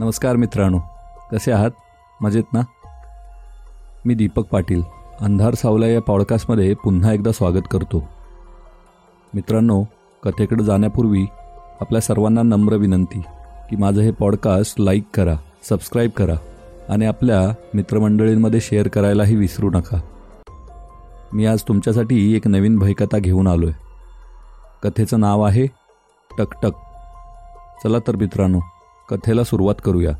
नमस्कार मित्रांनो कसे आहात? मजेत ना? मी दीपक पाटील अंधार सावला या पॉडकास्टमध्ये पुन्हा एकदा स्वागत करतो. मित्रांनो कथेकडे जाण्यापूर्वी आपल्या सर्वांना नम्र विनंती की माझं हे पॉडकास्ट लाईक करा सबस्क्राईब करा आणि आपल्या मित्रमंडळींमध्ये शेअर करायलाही विसरू नका. मी आज तुमच्यासाठी एक नवीन भयकथा घेऊन आलो आहे कथेचं नाव आहे टकटक. चला तर मित्रांनो कथेला सुरुवात करूया.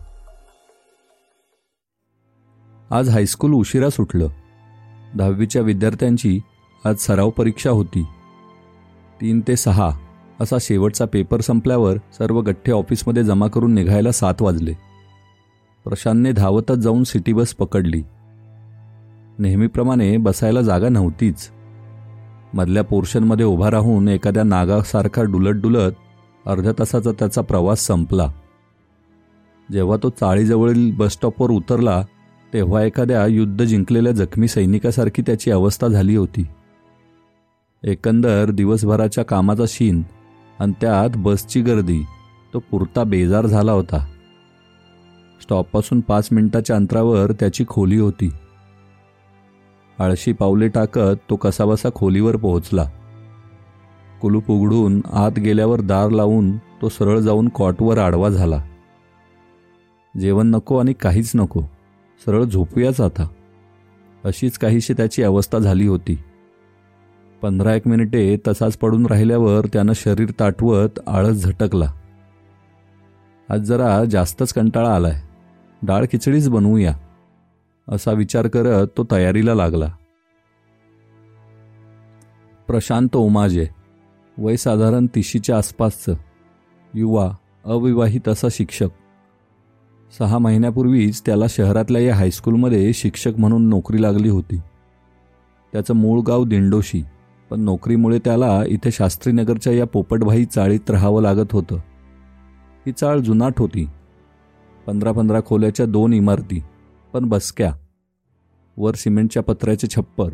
आज हायस्कूल उशिरा सुटलं. दहावीच्या विद्यार्थ्यांची आज सराव परीक्षा होती. तीन ते सहा असा शेवटचा पेपर संपल्यावर सर्व गठ्ठे ऑफिसमध्ये जमा करून निघायला सात वाजले. प्रशांतने धावतच जाऊन सिटी बस पकडली. नेहमीप्रमाणे बसायला जागा नव्हतीच. मधल्या पोर्शनमध्ये उभा राहून एखाद्या नागासारखा डुलत डुलत अर्ध्या तासाचा त्याचा प्रवास संपला. जेव्हा तो चाळीजवळील बसस्टॉपवर उतरला तेव्हा एखाद्या युद्ध जिंकलेल्या जखमी सैनिकासारखी त्याची अवस्था झाली होती. एकंदर दिवसभराच्या कामाचा शीन आणि त्यात बसची गर्दी तो पुरता बेजार झाला होता. स्टॉपपासून पाच मिनिटाच्या अंतरावर त्याची खोली होती. आळशी पावले टाकत तो कसाबसा खोलीवर पोहोचला. कुलूप उघडून आत गेल्यावर दार लावून तो सरळ जाऊन कॉटवर आडवा झाला. जेवण नको आणि काहीच नको. सरळ झोपूयाच आता. अशीच काहीशी त्याची अवस्था झाली होती. पंधरा एक मिनिटे तसाच पडून राहिल्यावर त्यानं शरीर ताटवत आळस झटकला. आज जरा जास्तच कंटाळा आलाय. डाळ खिचडीच बनवूया. असा विचार करत तो तयारीला लागला. प्रशांत ओमाजे वय साधारण तिशीच्या आसपासचं. युवा अविवाहित असा शिक्षक. सहा महिन्यापूर्वीच त्याला शहरातल्या या हायस्कूलमध्ये शिक्षक म्हणून नोकरी लागली होती. त्याचं मूळ गाव दिंडोशी पण नोकरीमुळे त्याला इथे शास्त्रीनगरच्या या पोपटभाई चाळीत राहावं लागत होतं. ही चाळ जुनाट होती. पंधरा पंधरा खोल्याच्या दोन इमारती पण बसक्या. वर सिमेंटच्या पत्र्याचे छप्पर.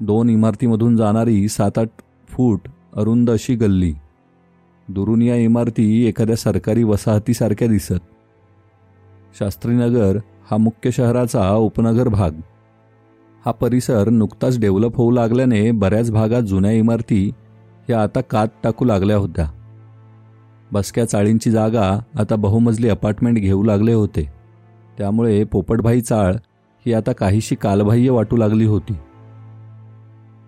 दोन इमारतीमधून जाणारी सात आठ फूट अरुंद अशी गल्ली. दुरून या इमारती एखाद्या सरकारी वसाहतीसारख्या दिसत. शास्त्रीनगर हा मुख्य शहराचा उपनगर भाग. हा परिसर नुकताच डेव्हलप होऊ लागल्याने बऱ्याच भागात जुन्या इमारती ह्या आता कात टाकू लागल्या होत्या. बसक्या चाळींची जागा आता बहुमजली अपार्टमेंट घेऊ लागले होते. त्यामुळे पोपटभाई चाळ ही आता काहीशी कालबाह्य वाटू लागली होती.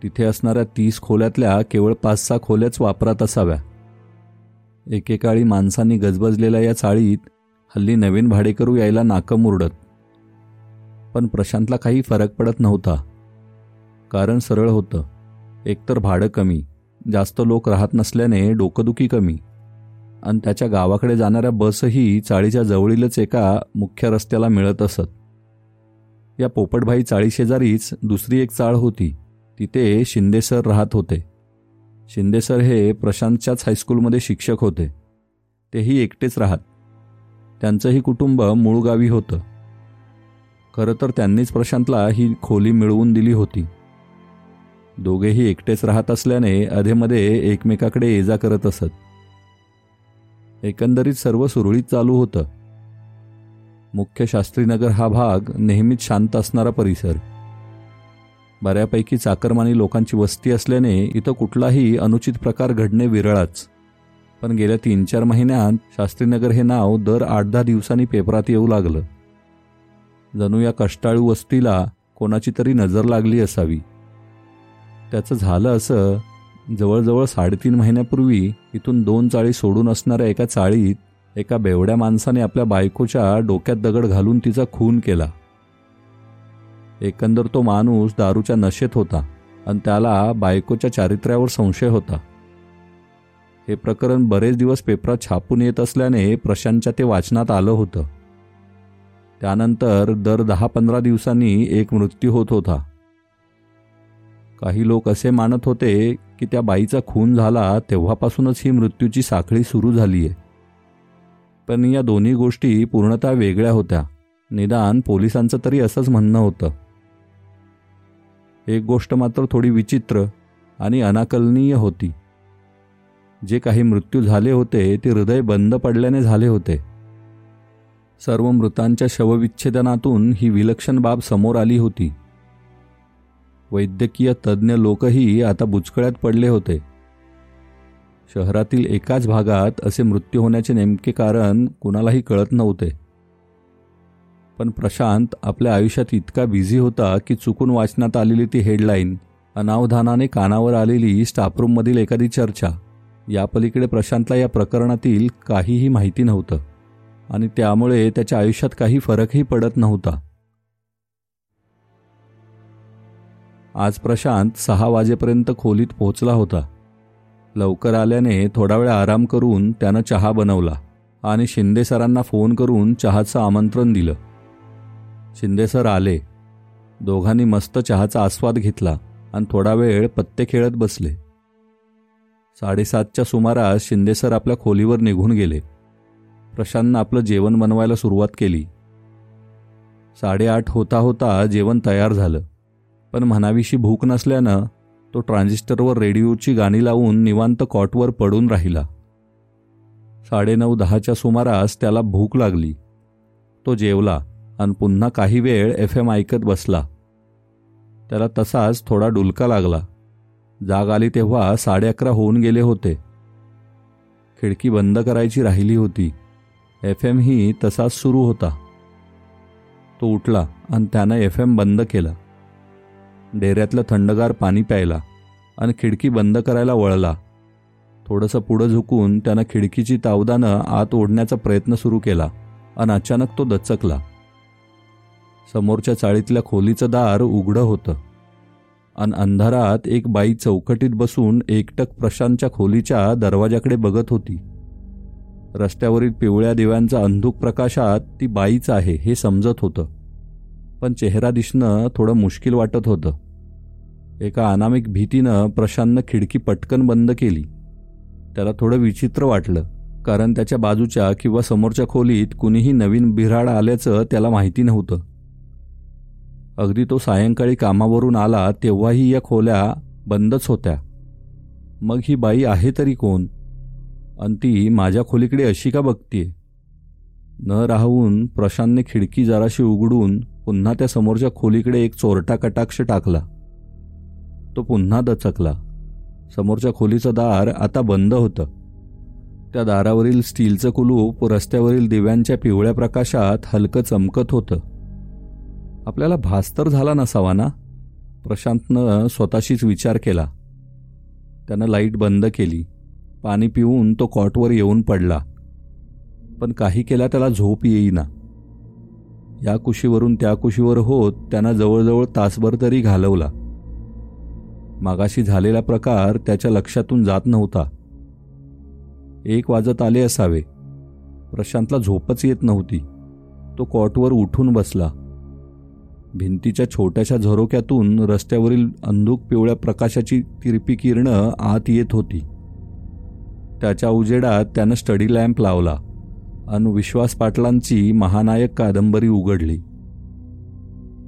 तिथे असणाऱ्या तीस खोल्यातल्या केवळ पाच सहा खोल्याच वापरात असाव्या. एकेकाळी माणसांनी गजबजलेल्या या चाळीत हल्ली नवीन भाडेकरू यायला नाकं मुरडत. पण प्रशांतला काही फरक पडत नव्हता. कारण सरळ होतं. एकतर भाडं कमी जास्त लोक राहत नसल्याने डोकंदुखी कमी. आणि त्याच्या गावाकडे जाणाऱ्या बसही चाळीच्या जवळीलच एका मुख्य रस्त्याला मिळत असत. या पोपटभाई चाळीशेजारीच दुसरी एक चाळ होती. तिथे शिंदेसर राहत होते. शिंदेसर हे प्रशांतच्याच हायस्कूलमध्ये शिक्षक होते. तेही एकटेच राहत. त्यांचंही कुटुंब मूळ गावी होतं. खरं तर त्यांनीच प्रशांतला ही खोली मिळवून दिली होती. दोघेही एकटेच राहत असल्याने अधेमध्ये एकमेकाकडे ये जा करत असत. एकंदरीत सर्व सुरळीत चालू होतं. मुख्य शास्त्रीनगर हा भाग नेहमीच शांत असणारा परिसर. बऱ्यापैकी चाकरमानी लोकांची वस्ती असल्याने इथं कुठलाही अनुचित प्रकार घडणे विरळाच. पण गेल्या तीन चार महिन्यात शास्त्रीनगर हे नाव दर आठ दहा दिवसांनी पेपरात येऊ लागलं. जणू या कष्टाळू वस्तीला कोणाची तरी नजर लागली असावी. त्याचं झालं असं जवळजवळ साडेतीन महिन्यापूर्वी इथून दोन चाळी सोडून असणाऱ्या एका चाळीत एका बेवड्या माणसाने आपल्या बायकोच्या डोक्यात दगड घालून तिचा खून केला. एकंदर तो माणूस दारूच्या नशेत होता आणि त्याला बायकोच्या चारित्र्यावर संशय होता. हे प्रकरण बरेच दिवस पेपरात छापून येत असल्याने प्रशांतच्या ते वाचनात आलं होतं. त्यानंतर दर दहा पंधरा दिवसांनी एक मृत्यू होत होता. काही लोक असे मानत होते की त्या बाईचा खून झाला तेव्हापासूनच ही मृत्यूची साखळी सुरू झाली आहे पण या दोन्ही गोष्टी पूर्णतः वेगळ्या होत्या. निदान पोलिसांचं तरी असंच म्हणणं होतं. एक गोष्ट मात्र थोडी विचित्र आणि अनाकलनीय होती. जे काही मृत्यू झाले होते ते हृदय बंद पडल्याने झाले होते. सर्व मृतांच्या शवविच्छेदनातून ही विलक्षण बाब समोर आली होती. वैद्यकीय तज्ज्ञ लोकही आता बुचकळ्यात पडले होते. शहरातील एकाच भागात असे मृत्यू होण्याचे नेमके कारण कुणालाही कळत नव्हते. पण प्रशांत आपल्या आयुष्यात इतका बिझी होता की चुकून वाचनात आलेली ती हेडलाईन अनावधानाने कानावर आलेली स्टाफरूममधील एखादी चर्चा. यापलीकडे प्रशांतला या प्रकरणातील काहीही माहिती नव्हतं. आणि त्यामुळे त्याच्या आयुष्यात काही फरकही पडत नव्हता. आज प्रशांत सहा वाजेपर्यंत खोलीत पोहोचला होता. लवकर आल्याने थोडा वेळ आराम करून त्यानं चहा बनवला आणि शिंदे सरांना फोन करून चहाचं आमंत्रण दिलं. शिंदे सर आले. दोघांनी मस्त चहाचा आस्वाद घेतला आणि थोडा वेळ पत्ते खेळत बसले. साडेसातच्या सुमारास शिंदेसर आपल्या खोलीवर निघून गेले. प्रशांतनं आपलं जेवण बनवायला सुरुवात केली. साडेआठ होता होता जेवण तयार झालं. पण म्हणावीशी भूक नसल्यानं तो ट्रान्झिस्टरवर रेडिओची गाणी लावून निवांत कॉटवर पडून राहिला. साडेनऊ दहाच्या सुमारास त्याला भूक लागली. तो जेवला आणि पुन्हा काही वेळ एफ एम ऐकत बसला. त्याला तसाच थोडा डुलका लागला. जाग आली तेव्हा साडे अकरा होऊन गेले होते. खिडकी बंद करायची राहिली होती. एफ एम ही तसाच सुरू होता. तो उठला आणि त्यानं एफ एम बंद केला. डेऱ्यातलं थंडगार पाणी प्यायला आणि खिडकी बंद करायला वळला. थोडंसं पुढं झुकून त्यानं खिडकीची तावदानं आत ओढण्याचा प्रयत्न सुरू केला आणि अचानक तो दचकला. समोरच्या चाळीतल्या खोलीचं दार उघडं होतं. आणि अंधारात एक बाई चौकटीत बसून एकटक प्रशांतच्या खोलीच्या दरवाजाकडे बघत होती. रस्त्यावरील पिवळ्या दिव्यांचा अंधुक प्रकाशात ती बाईच आहे हे समजत होतं. पण चेहरा दिसणं थोडं मुश्किल वाटत होतं. एका अनामिक भीतीनं प्रशांतनं खिडकी पटकन बंद केली. त्याला थोडं विचित्र वाटलं कारण त्याच्या बाजूच्या किंवा समोरच्या खोलीत कुणीही नवीन बिराड आल्याचं त्याला माहिती नव्हतं. अगदी तो सायंकाळी कामावरून आला तेव्हाही या खोल्या बंदच होत्या. मग ही बाई आहे तरी कोण? आणि ती माझ्या खोलीकडे अशी का बघतीये? न राहून प्रशांतने खिडकी जराशी उघडून पुन्हा त्या समोरच्या खोलीकडे एक चोरटा कटाक्ष टाकला. तो पुन्हा दचकला. समोरच्या खोलीचं दार आता बंद होतं. त्या दारावरील स्टीलचं कुलूप रस्त्यावरील दिव्यांच्या पिवळ्या प्रकाशात हलकं चमकत होतं. आपल्याला भास तर झाला नसावा ना? प्रशांतनं स्वतःशीच विचार केला. त्यानं लाइट बंद केली. पाणी पिऊन तो कॉटवर येऊन पडला. पण काही केला त्याला झोप येईना. या कुशीवरून त्या कुशीवर होत त्यानं जवळजवळ तासभर तरी घालवला. मागाशी झालेला प्रकार त्याच्या लक्षातून जात नव्हता. एक वाजत आले असावे. प्रशांतला झोपच येत नव्हती. तो कॉटवर उठून बसला. भिंतीच्या छोट्याशा झरोक्यातून रस्त्यावरील अंधुक पिवळ्या प्रकाशाची तिरपी किरणं आत येत होती. त्याच्या उजेडात त्यानं स्टडी लॅम्प लावला. अन विश्वास पाटलांची महानायक कादंबरी उघडली.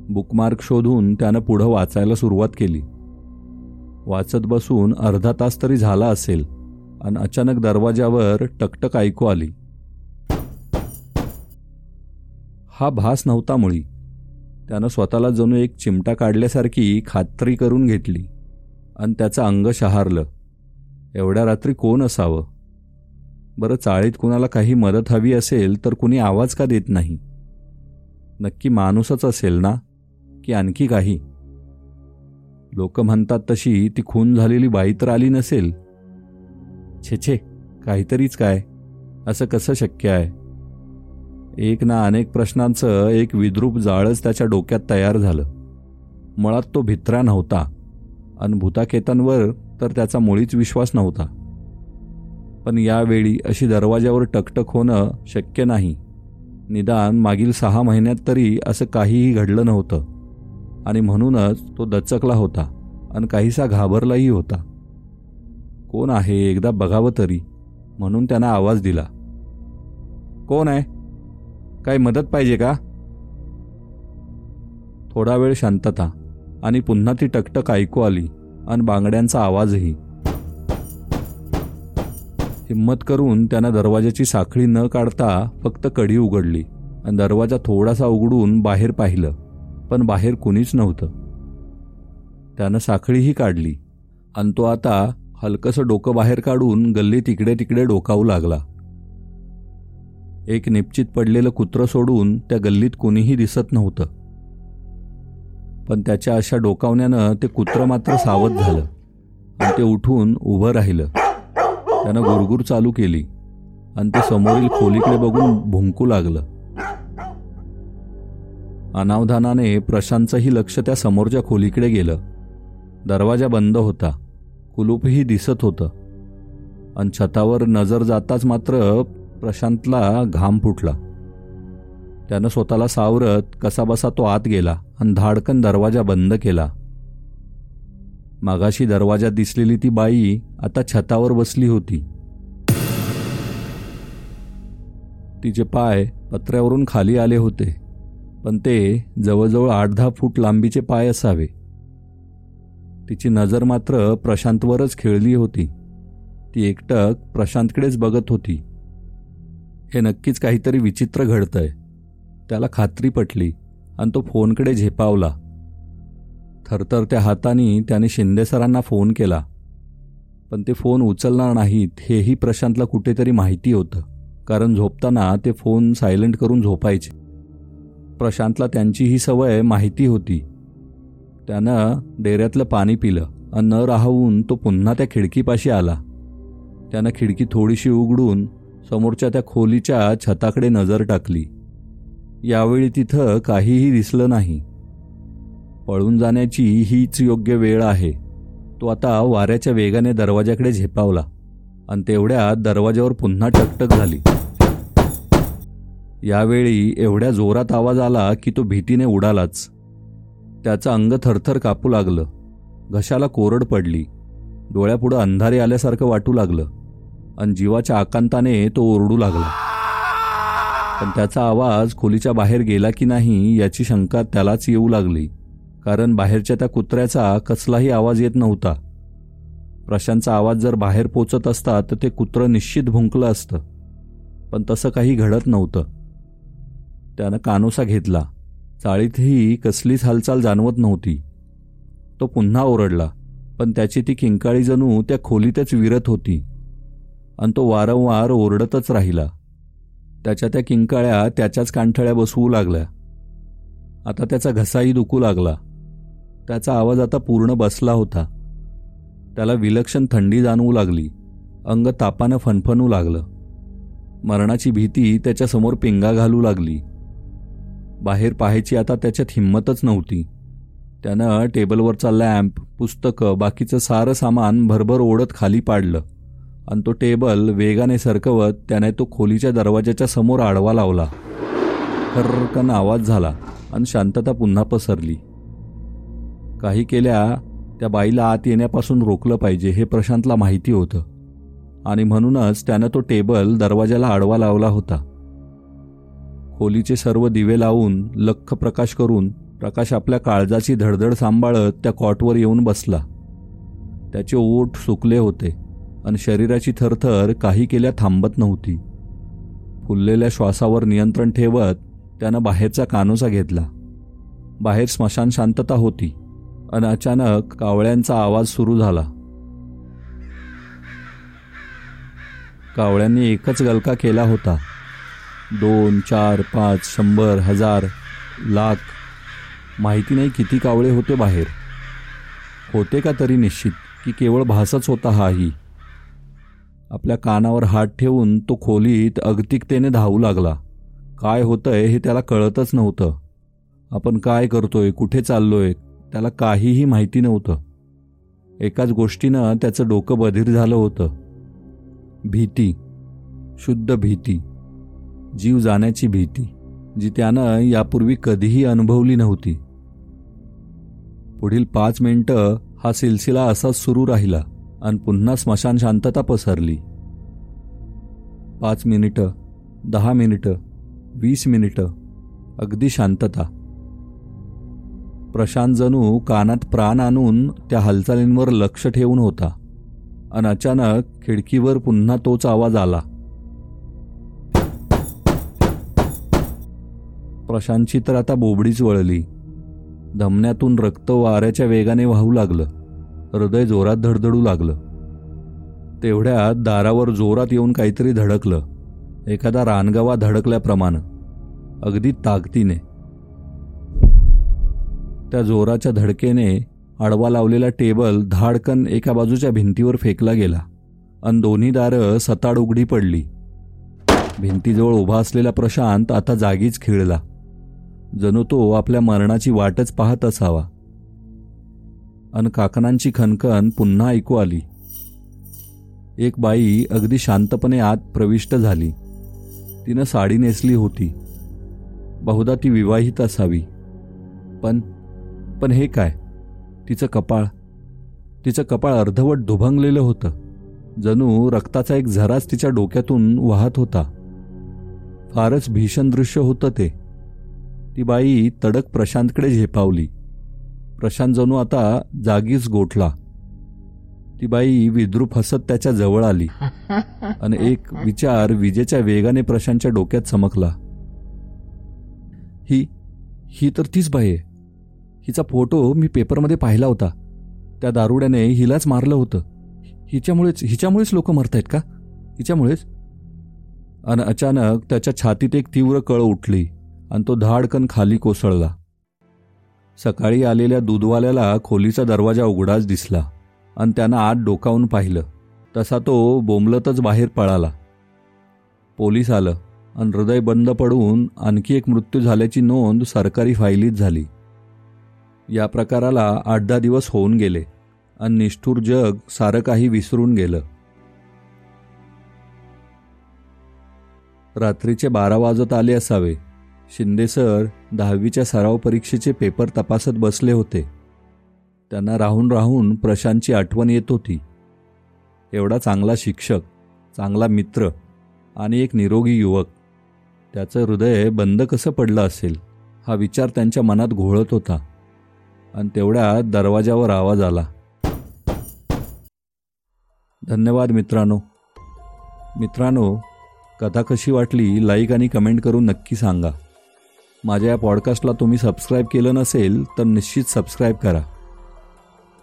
बुकमार्क शोधून त्यानं पुढं वाचायला सुरुवात केली. वाचत बसून अर्धा तास तरी झाला असेल आणि अचानक दरवाजावर टकटक ऐकू आली. हा भास नव्हता मुळी. त्यानं स्वतःला जणू एक चिमटा काढल्यासारखी खात्री करून घेतली आणि त्याचं अंग शहारलं. एवढ्या रात्री कोण असावं? बरं चाळीत कुणाला काही मदत हवी असेल तर कुणी आवाज का देत नाही? नक्की माणूसच असेल ना? की आणखी काही? लोक म्हणतात तशी ती खून झालेली बाई तर आली नसेल. छे छे काहीतरीच काय? असं कसं शक्य आहे? एक ना अनेक प्रश्नांचं एक विद्रूप जाळच त्याच्या डोक्यात तयार झालं. मुळात तो भित्रा नव्हता. आणि भूताखेतांवर तर त्याचा मुळीच विश्वास नव्हता. पण यावेळी अशी दरवाज्यावर टकटक होणं शक्य नाही. निदान मागील सहा महिन्यात तरी असं काहीही घडलं नव्हतं. आणि म्हणूनच तो दचकला होता आणि काहीसा घाबरलाही होता. कोण आहे एकदा बघावं तरी? म्हणून त्यानं आवाज दिला. कोण आहे? काही मदत पाहिजे का? थोडा वेळ शांतता आणि पुन्हा ती टकटक ऐकू आली आणि बांगड्यांचा आवाजही. हिंमत करून त्यानं दरवाजाची साखळी न काढता फक्त कडी उघडली आणि दरवाजा थोडासा उघडून बाहेर पाहिलं पण बाहेर कुणीच नव्हतं. त्यानं साखळीही काढली आणि तो आता हलकसं डोकं बाहेर काढून गल्ली तिकडे तिकडे डोकावू लागला. एक निपचित पडलेलं कुत्रं सोडून त्या गल्लीत कोणीही दिसत नव्हतं. पण त्याच्या अशा डोकावण्यानं ते कुत्रं मात्र सावध झालं आणि ते उठून उभं राहिलं. त्यानं गुरगुर चालू केली आणि ते समोरील खोलीकडे बघून भुंकू लागलं. अनावधानाने प्रशांतचंही लक्ष त्या समोरच्या खोलीकडे गेलं. दरवाजा बंद होता. कुलूपही दिसत होतं. आणि छतावर नजर जाताच मात्र प्रशांतला घाम फुटला. त्यानं स्वतःला सावरत कसाबसा तो आत गेला आणि धाडकन दरवाजा बंद केला. मागाशी दरवाजात दिसलेली ती बाई आता छतावर बसली होती. तिचे पाय पत्र्यावरून खाली आले होते पण ते जवळजवळ आठ दहा फूट लांबीचे पाय असावे. तिची नजर मात्र प्रशांतवरच खेळली होती. ती एकटक प्रशांतकडेच बघत होती. हे नक्कीच काहीतरी विचित्र घडतंय. त्याला खात्री पटली आणि तो फोनकडे झेपावला. थरथरत्या हाताने त्याने शिंदे सरांना फोन केला. पण ते फोन उचलणार नाहीत हेही प्रशांतला कुठेतरी माहिती होतं कारण झोपताना ते फोन सायलेंट करून झोपायचे. प्रशांतला त्यांची ही सवय माहिती होती. त्यानं डेऱ्यातलं पाणी पिलं आणि न राहून तो पुन्हा त्या खिडकीपाशी आला. त्यानं खिडकी थोडीशी उघडून समोरच्या त्या खोलीच्या छताकडे नजर टाकली. यावेळी तिथं काहीही दिसलं नाही. पळून जाण्याची हीच योग्य वेळ आहे. तो आता वाऱ्याच्या वेगाने दरवाजाकडे झेपावला आणि तेवढ्यात दरवाजावर पुन्हा टकटक झाली. यावेळी एवढ्या जोरात आवाज आला की तो भीतीने उडालाच. त्याचं अंग थरथर कापू लागलं. घशाला कोरड पडली. डोळ्यापुढं अंधारे आल्यासारखं वाटू लागलं. आणि जीवाच्या आकांताने तो ओरडू लागला. पण त्याचा आवाज खोलीच्या बाहेर गेला की नाही याची शंका त्यालाच येऊ लागली कारण बाहेरच्या त्या कुत्र्याचा कसलाही आवाज येत नव्हता. प्रशांतचा आवाज जर बाहेर पोचत असता तर ते कुत्रं निश्चित भुंकलं असतं पण तसं काही घडत नव्हतं. त्यानं कानोसा घेतला. चाळीतही कसलीच हालचाल जाणवत नव्हती. तो पुन्हा ओरडला पण त्याची ती किंकाळी जणू त्या खोलीतच विरत होती. आणि तो वारंवार ओरडतच राहिला. त्याच्या त्या किंकाळ्या त्याच्याच कांठळ्या बसवू लागल्या. आता त्याचा घसाही दुखू लागला. त्याचा आवाज आता पूर्ण बसला होता. त्याला विलक्षण थंडी जाणवू लागली. अंग तापानं फणफणू लागलं. मरणाची भीती त्याच्यासमोर पिंगा घालू लागली. बाहेर पाहायची आता त्याच्यात हिंमतच नव्हती. त्यानं टेबलवरचा लॅम्प पुस्तकं बाकीचं सारं सामान भरभर ओढत खाली पाडलं. आणि तो टेबल वेगाने सरकवत त्याने तो खोलीच्या दरवाजाच्या समोर आडवा लावला. हर्रकन आवाज झाला आणि शांतता पुन्हा पसरली. काही केल्या त्या बाईला आत येण्यापासून रोखलं पाहिजे हे प्रशांतला माहिती होतं. आणि म्हणूनच त्यानं तो टेबल दरवाजाला आडवा लावला होता. खोलीचे सर्व दिवे लावून लख्ख प्रकाश करून प्रकाश आपल्या काळजाची धडधड सांभाळत त्या कॉटवर येऊन बसला. त्याचे ओठ सुकले होते. आणि शरीराची थरथर काही केल्या थांबत नव्हती. फुललेल्या श्वासावर नियंत्रण ठेवत त्यानं बाहेरचा कानोसा घेतला. बाहेर स्मशान शांतता होती आणि अचानक कावळ्यांचा आवाज सुरू झाला. कावळ्यांनी एकच गलका केला होता. दोन चार पाच शंभर हजार लाख. माहिती नाही किती कावळे होते बाहेर. होते का तरी निश्चित की केवळ भासच होता हाही. आपल्या कानावर हात ठेवून तो खोलीत अगतिकतेने धावू लागला. काय होतंय हे त्याला कळतच नव्हतं. आपण काय करतोय कुठे चाललोय त्याला काहीही माहिती नव्हतं. एकाच गोष्टीनं त्याचं डोकं बधीर झालं होतं. भीती. शुद्ध भीती. जीव जाण्याची भीती जी त्यानं यापूर्वी कधीही अनुभवली नव्हती. पुढील पाच मिनटं हा सिलसिला असाच सुरू राहिला. आणि पुन्हा स्मशान शांतता पसरली. पाच मिनिटं दहा मिनिटं वीस मिनिटं अगदी शांतता. प्रशांत जणू कानात प्राण आणून त्या हालचालींवर लक्ष ठेवून होता आणि अचानक खिडकीवर पुन्हा तोच आवाज आला. प्रशांतची तर आता बोबडीच वळली. धमन्यातून रक्त वाऱ्याच्या वेगाने वाहू लागलं. हृदय जोरात धडधडू लागलं. तेवढ्यात दारावर जोरात येऊन काहीतरी धडकलं. एखादा रानगवा धडकल्याप्रमाणे. अगदी ताकदीने. त्या जोराच्या धडकेने आडवा लावलेला टेबल धाडकन एका बाजूच्या भिंतीवर फेकला गेला आणि दोन्ही दारं सताड उघडी पडली. भिंतीजवळ उभा असलेला प्रशांत आता जागीच खिळला. जणू तो आपल्या मरणाची वाटच पाहत असावा. अन काकणांची खनखन पुन्हा ऐकू आली. एक बाई अगदी शांतपणे आत प्रविष्ट झाली. तिनं साडी नेसली होती. बहुधा ती विवाहित असावी. पण पण हे काय? तिचं कपाळ तिचं कपाळ अर्धवट दुभंगलेलं होतं. जणू रक्ताचा एक झराच तिच्या डोक्यातून वाहत होता. फारच भीषण दृश्य होतं ते. ती बाई तडक प्रशांतकडे झेपावली. प्रशांत जणू आता जागीच गोठला. ती बाई विद्रूप हसत त्याच्याजवळ आली आणि एक विचार विजेच्या वेगाने प्रशांतच्या डोक्यात चमकला. ही ही तर तीच बाई आहे. हिचा फोटो मी पेपरमध्ये पाहिला होता. त्या दारुड्याने हिलाच मारलं होतं. हिच्यामुळेच हिच्यामुळेच लोक मरतायत का? हिच्यामुळेच? आणि अचानक त्याच्या छातीत एक तीव्र कळ उठली आणि तो धाडकन खाली कोसळला. सकाळी आलेल्या दूधवाल्याला खोलीचा दरवाजा उघडाच दिसला आणि त्यानं आत डोकावून पाहिलं. तसा तो बोंबलतच बाहेर पळाला. पोलीस आलं आणि हृदय बंद पडून आणखी एक मृत्यू झाल्याची नोंद सरकारी फाईलीत झाली. या प्रकाराला आठ दहा दिवस होऊन गेले आणि निष्ठूर जग सारं काही विसरून गेलं. रात्रीचे बारा वाजत आले असावे. शिंदे सर दहावीच्या सराव परीक्षेचे पेपर तपासत बसले होते. त्यांना राहून राहून प्रशांतची आठवण येत होती. एवढा चांगला शिक्षक चांगला मित्र आणि एक निरोगी युवक त्याचं हृदय बंद कसं पडलं असेल हा विचार त्यांच्या मनात घोळत होता. आणि तेवढ्यात दरवाजावर आवाज आला. धन्यवाद मित्रांनो. मित्रांनो कथा कशी वाटली लाईक आणि कमेंट करून नक्की सांगा. माझ्या या पॉडकास्टला तुम्ही सबस्क्राईब केलं नसेल तर निश्चित सबस्क्राईब करा.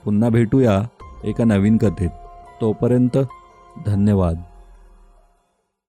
पुन्हा भेटूया एका नवीन कथेत. तोपर्यंत धन्यवाद.